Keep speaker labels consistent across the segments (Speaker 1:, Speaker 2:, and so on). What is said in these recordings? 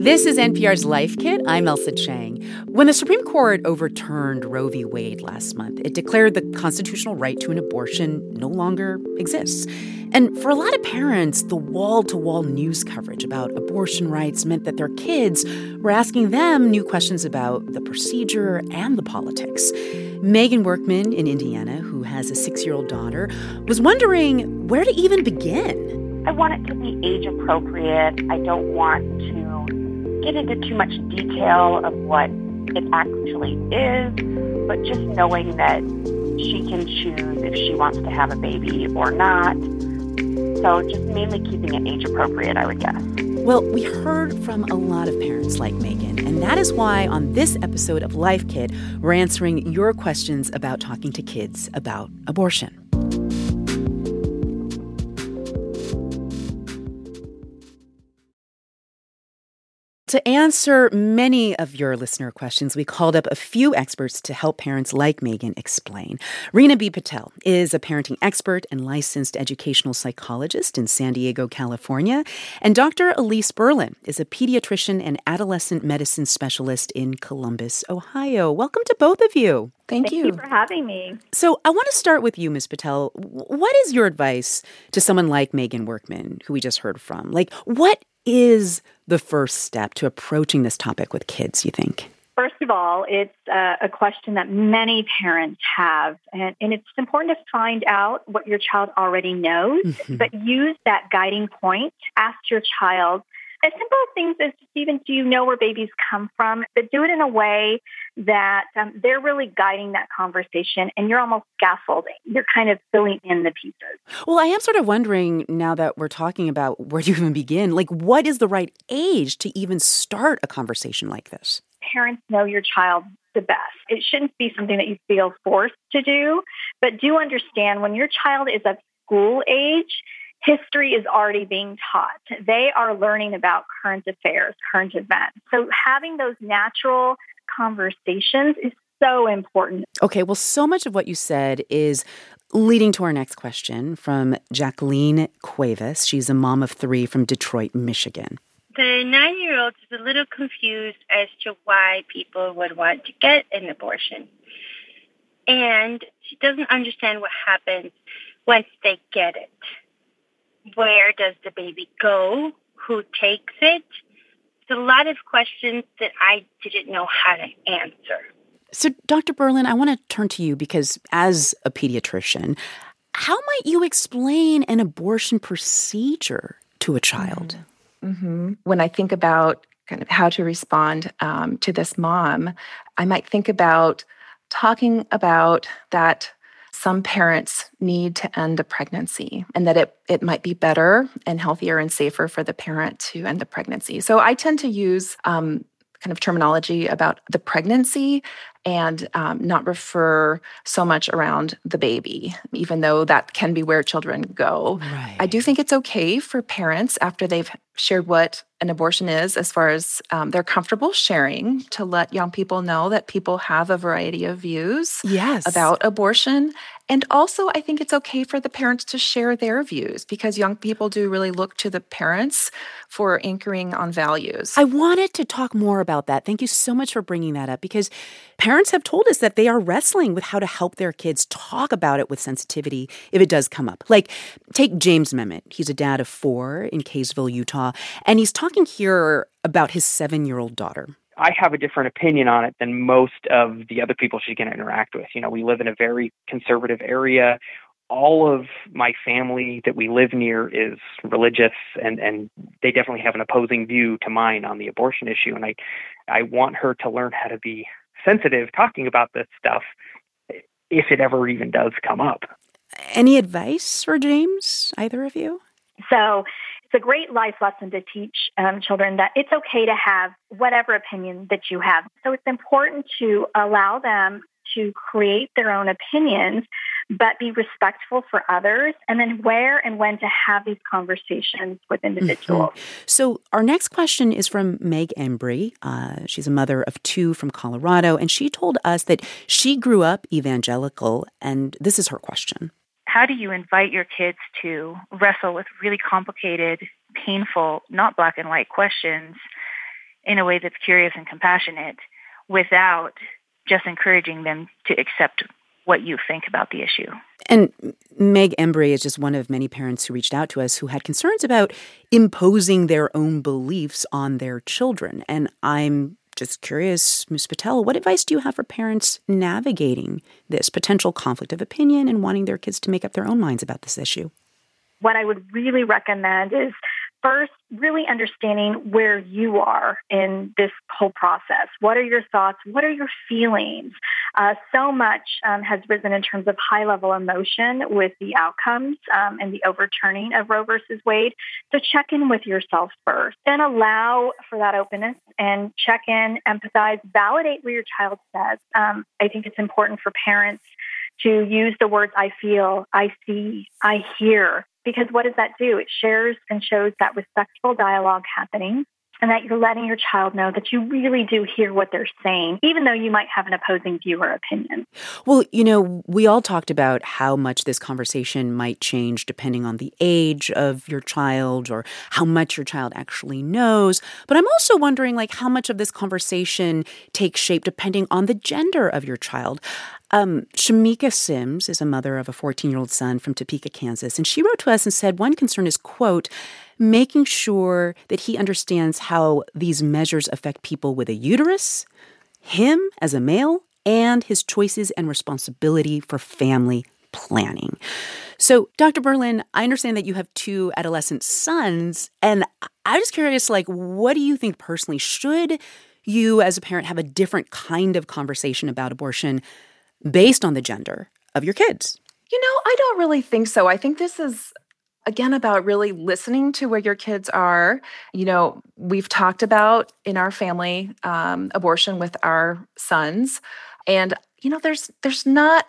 Speaker 1: This is NPR's Life Kit. I'm Ailsa Chang. When the Supreme Court overturned Roe v. Wade last month, it declared the constitutional right to an abortion no longer exists. And for a lot of parents, the wall to wall news coverage about abortion rights meant that their kids were asking them new questions about the procedure and the politics. Megan Workman in Indiana, who has a six year old daughter, was wondering where to even begin.
Speaker 2: I want it to be age appropriate. I don't want to get into too much detail of what it actually is, but just knowing that she can choose if she wants to have a baby or not. So just mainly keeping it age appropriate, I would guess.
Speaker 1: Well, we heard from a lot of parents like Megan, and that is why on this episode of Life Kit, we're answering your questions about talking to kids about abortion. To answer many of your listener questions, we called up a few experts to help parents like Megan explain. Reena B. Patel is a parenting expert and licensed educational psychologist in San Diego, California. And Dr. Elise Berlan is a pediatrician and adolescent medicine specialist in Columbus, Ohio. Welcome to both of you.
Speaker 3: Thank,
Speaker 4: Thank you. you. for having me.
Speaker 1: So, I want to start with you, Ms. Patel. What is your advice to someone like Megan Workman, who we just heard from? Like, what is the first step to approaching this topic with kids, you think?
Speaker 3: First of all, it's uh, a question that many parents have, and, and, it's important to find out what your child already knows, mm-hmm. but use that guiding point. Ask your child as simple as things as just even do you know where babies come from, but do it in a way that um, they're really guiding that conversation and you're almost scaffolding. You're kind of filling in the pieces.
Speaker 1: Well, I am sort of wondering now that we're talking about where do you even begin? Like, what is the right age to even start a conversation like this?
Speaker 3: Parents know your child the best. It shouldn't be something that you feel forced to do, but do understand when your child is of school age, history is already being taught. They are learning about current affairs, current events. So having those natural conversations is so important.
Speaker 1: Okay, well, so much of what you said is leading to our next question from Jacqueline Cuevas. She's a mom of three from Detroit, Michigan.
Speaker 5: The nine year old is a little confused as to why people would want to get an abortion. And she doesn't understand what happens once they get it where does the baby go? Who takes it? It's a lot of questions that I didn't know how to answer.
Speaker 1: So, Dr. Berlan, I want to turn to you because as a pediatrician, how might you explain an abortion procedure to a child?
Speaker 6: Mm-hmm. mm-hmm. When I think about kind of how to respond um, to this mom, I might think about talking about that some parents need to end a pregnancy and that it, it might be better and healthier and safer for the parent to end the pregnancy. So I tend to use um, kind of terminology about the pregnancy and um, not refer so much around the baby, even though that can be where children go. Right. I do think it's okay for parents after they've shared what an abortion is, as far as um, they're comfortable sharing, to let young people know that people have a variety of views
Speaker 1: yes.
Speaker 6: about abortion. And also, I think it's okay for the parents to share their views because young people do really look to the parents for anchoring on values.
Speaker 1: I wanted to talk more about that. Thank you so much for bringing that up because parents have told us that they are wrestling with how to help their kids talk about it with sensitivity if it does come up. Like, take James Memmott. He's a dad of four in Kaysville, Utah. And he's talking here about his seven year old daughter.
Speaker 7: I have a different opinion on it than most of the other people she's going to interact with. You know, we live in a very conservative area. All of my family that we live near is religious, and, and they definitely have an opposing view to mine on the abortion issue. And I, I want her to learn how to be sensitive talking about this stuff if it ever even does come up.
Speaker 1: Any advice for James, either of you?
Speaker 3: So it's a great life lesson to teach um, children that it's okay to have whatever opinion that you have. So it's important to allow them to create their own opinions, but be respectful for others, and then where and when to have these conversations with individuals. Mm-hmm.
Speaker 1: So, our next question is from Meg Embry. Uh, she's a mother of two from Colorado, and she told us that she grew up evangelical, and this is her question
Speaker 8: how do you invite your kids to wrestle with really complicated, painful, not black and white questions in a way that's curious and compassionate without just encouraging them to accept what you think about the issue.
Speaker 1: And Meg Embry is just one of many parents who reached out to us who had concerns about imposing their own beliefs on their children. And I'm just curious, Ms. Patel, what advice do you have for parents navigating this potential conflict of opinion and wanting their kids to make up their own minds about this issue?
Speaker 3: What I would really recommend is first, really understanding where you are in this whole process. What are your thoughts? What are your feelings? Uh, so much um, has risen in terms of high level emotion with the outcomes um, and the overturning of Roe versus Wade. So check in with yourself first and allow for that openness and check in, empathize, validate what your child says. Um, I think it's important for parents to use the words I feel, I see, I hear, because what does that do? It shares and shows that respectful dialogue happening and that you're letting your child know that you really do hear what they're saying, even though you might have an opposing view or opinion.
Speaker 1: Well, you know, we all talked about how much this conversation might change depending on the age of your child or how much your child actually knows. But I'm also wondering, like, how much of this conversation takes shape depending on the gender of your child. Um, Shamika Sims is a mother of a 14 year old son from Topeka, Kansas, and she wrote to us and said one concern is, quote, making sure that he understands how these measures affect people with a uterus, him as a male, and his choices and responsibility for family planning. So, Dr. Berlan, I understand that you have two adolescent sons, and I'm just curious like what do you think personally should you as a parent have a different kind of conversation about abortion based on the gender of your kids?
Speaker 6: You know, I don't really think so. I think this is again about really listening to where your kids are. You know, we've talked about in our family um, abortion with our sons, and you know, there's there's not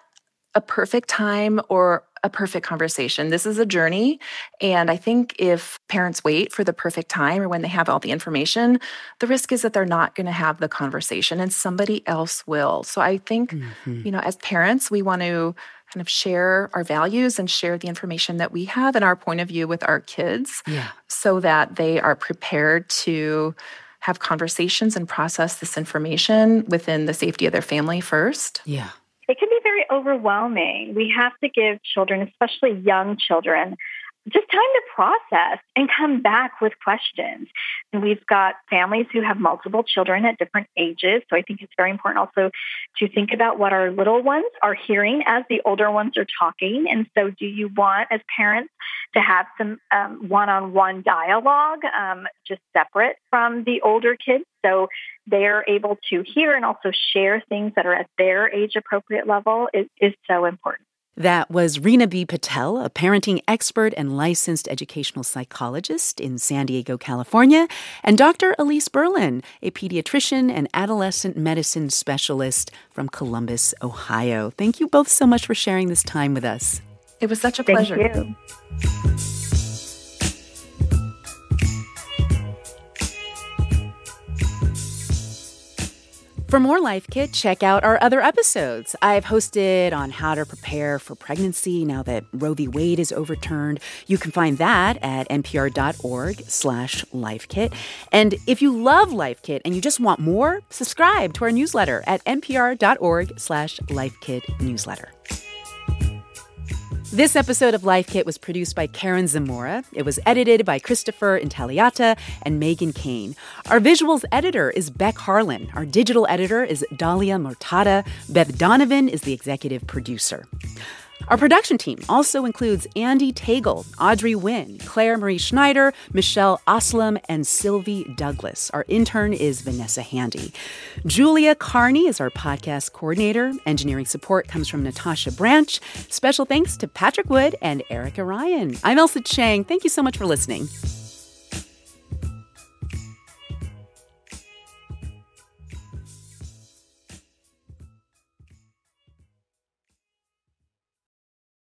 Speaker 6: a perfect time or a perfect conversation. This is a journey. And I think if parents wait for the perfect time or when they have all the information, the risk is that they're not going to have the conversation and somebody else will. So I think, mm-hmm. you know, as parents, we want to kind of share our values and share the information that we have and our point of view with our kids yeah. so that they are prepared to have conversations and process this information within the safety of their family first.
Speaker 1: Yeah
Speaker 3: it can be very overwhelming. We have to give children, especially young children, just time to process and come back with questions. And we've got families who have multiple children at different ages. So I think it's very important also to think about what our little ones are hearing as the older ones are talking. And so, do you want, as parents, to have some one on one dialogue um, just separate from the older kids? So they're able to hear and also share things that are at their age appropriate level is, is so important.
Speaker 1: That was Reena B. Patel, a parenting expert and licensed educational psychologist in San Diego, California, and Dr. Elise Berlan, a pediatrician and adolescent medicine specialist from Columbus, Ohio. Thank you both so much for sharing this time with us.
Speaker 6: It was such a pleasure.
Speaker 3: You.
Speaker 1: For more Life Kit, check out our other episodes. I've hosted on how to prepare for pregnancy now that Roe v. Wade is overturned. You can find that at npr.org slash lifekit. And if you love Life Kit and you just want more, subscribe to our newsletter at npr.org slash lifekit newsletter. This episode of Life Kit was produced by Karen Zamora. It was edited by Christopher Intagliata and Meghan Keane. Our visuals editor is Beck Harlan. Our digital editor is Dahlia Mortada. Beth Donovan is the executive producer. Our production team also includes Andy Tagle, Audrey Nguyen, Claire Marie Schneider, Michelle Aslam, and Sylvie Douglis. Our intern is Vanessa Handy. Julia Carney is our podcast coordinator. Engineering support comes from Natasha Branch. Special thanks to Patrick Wood and Erica Ryan. I'm Ailsa Chang. Thank you so much for listening.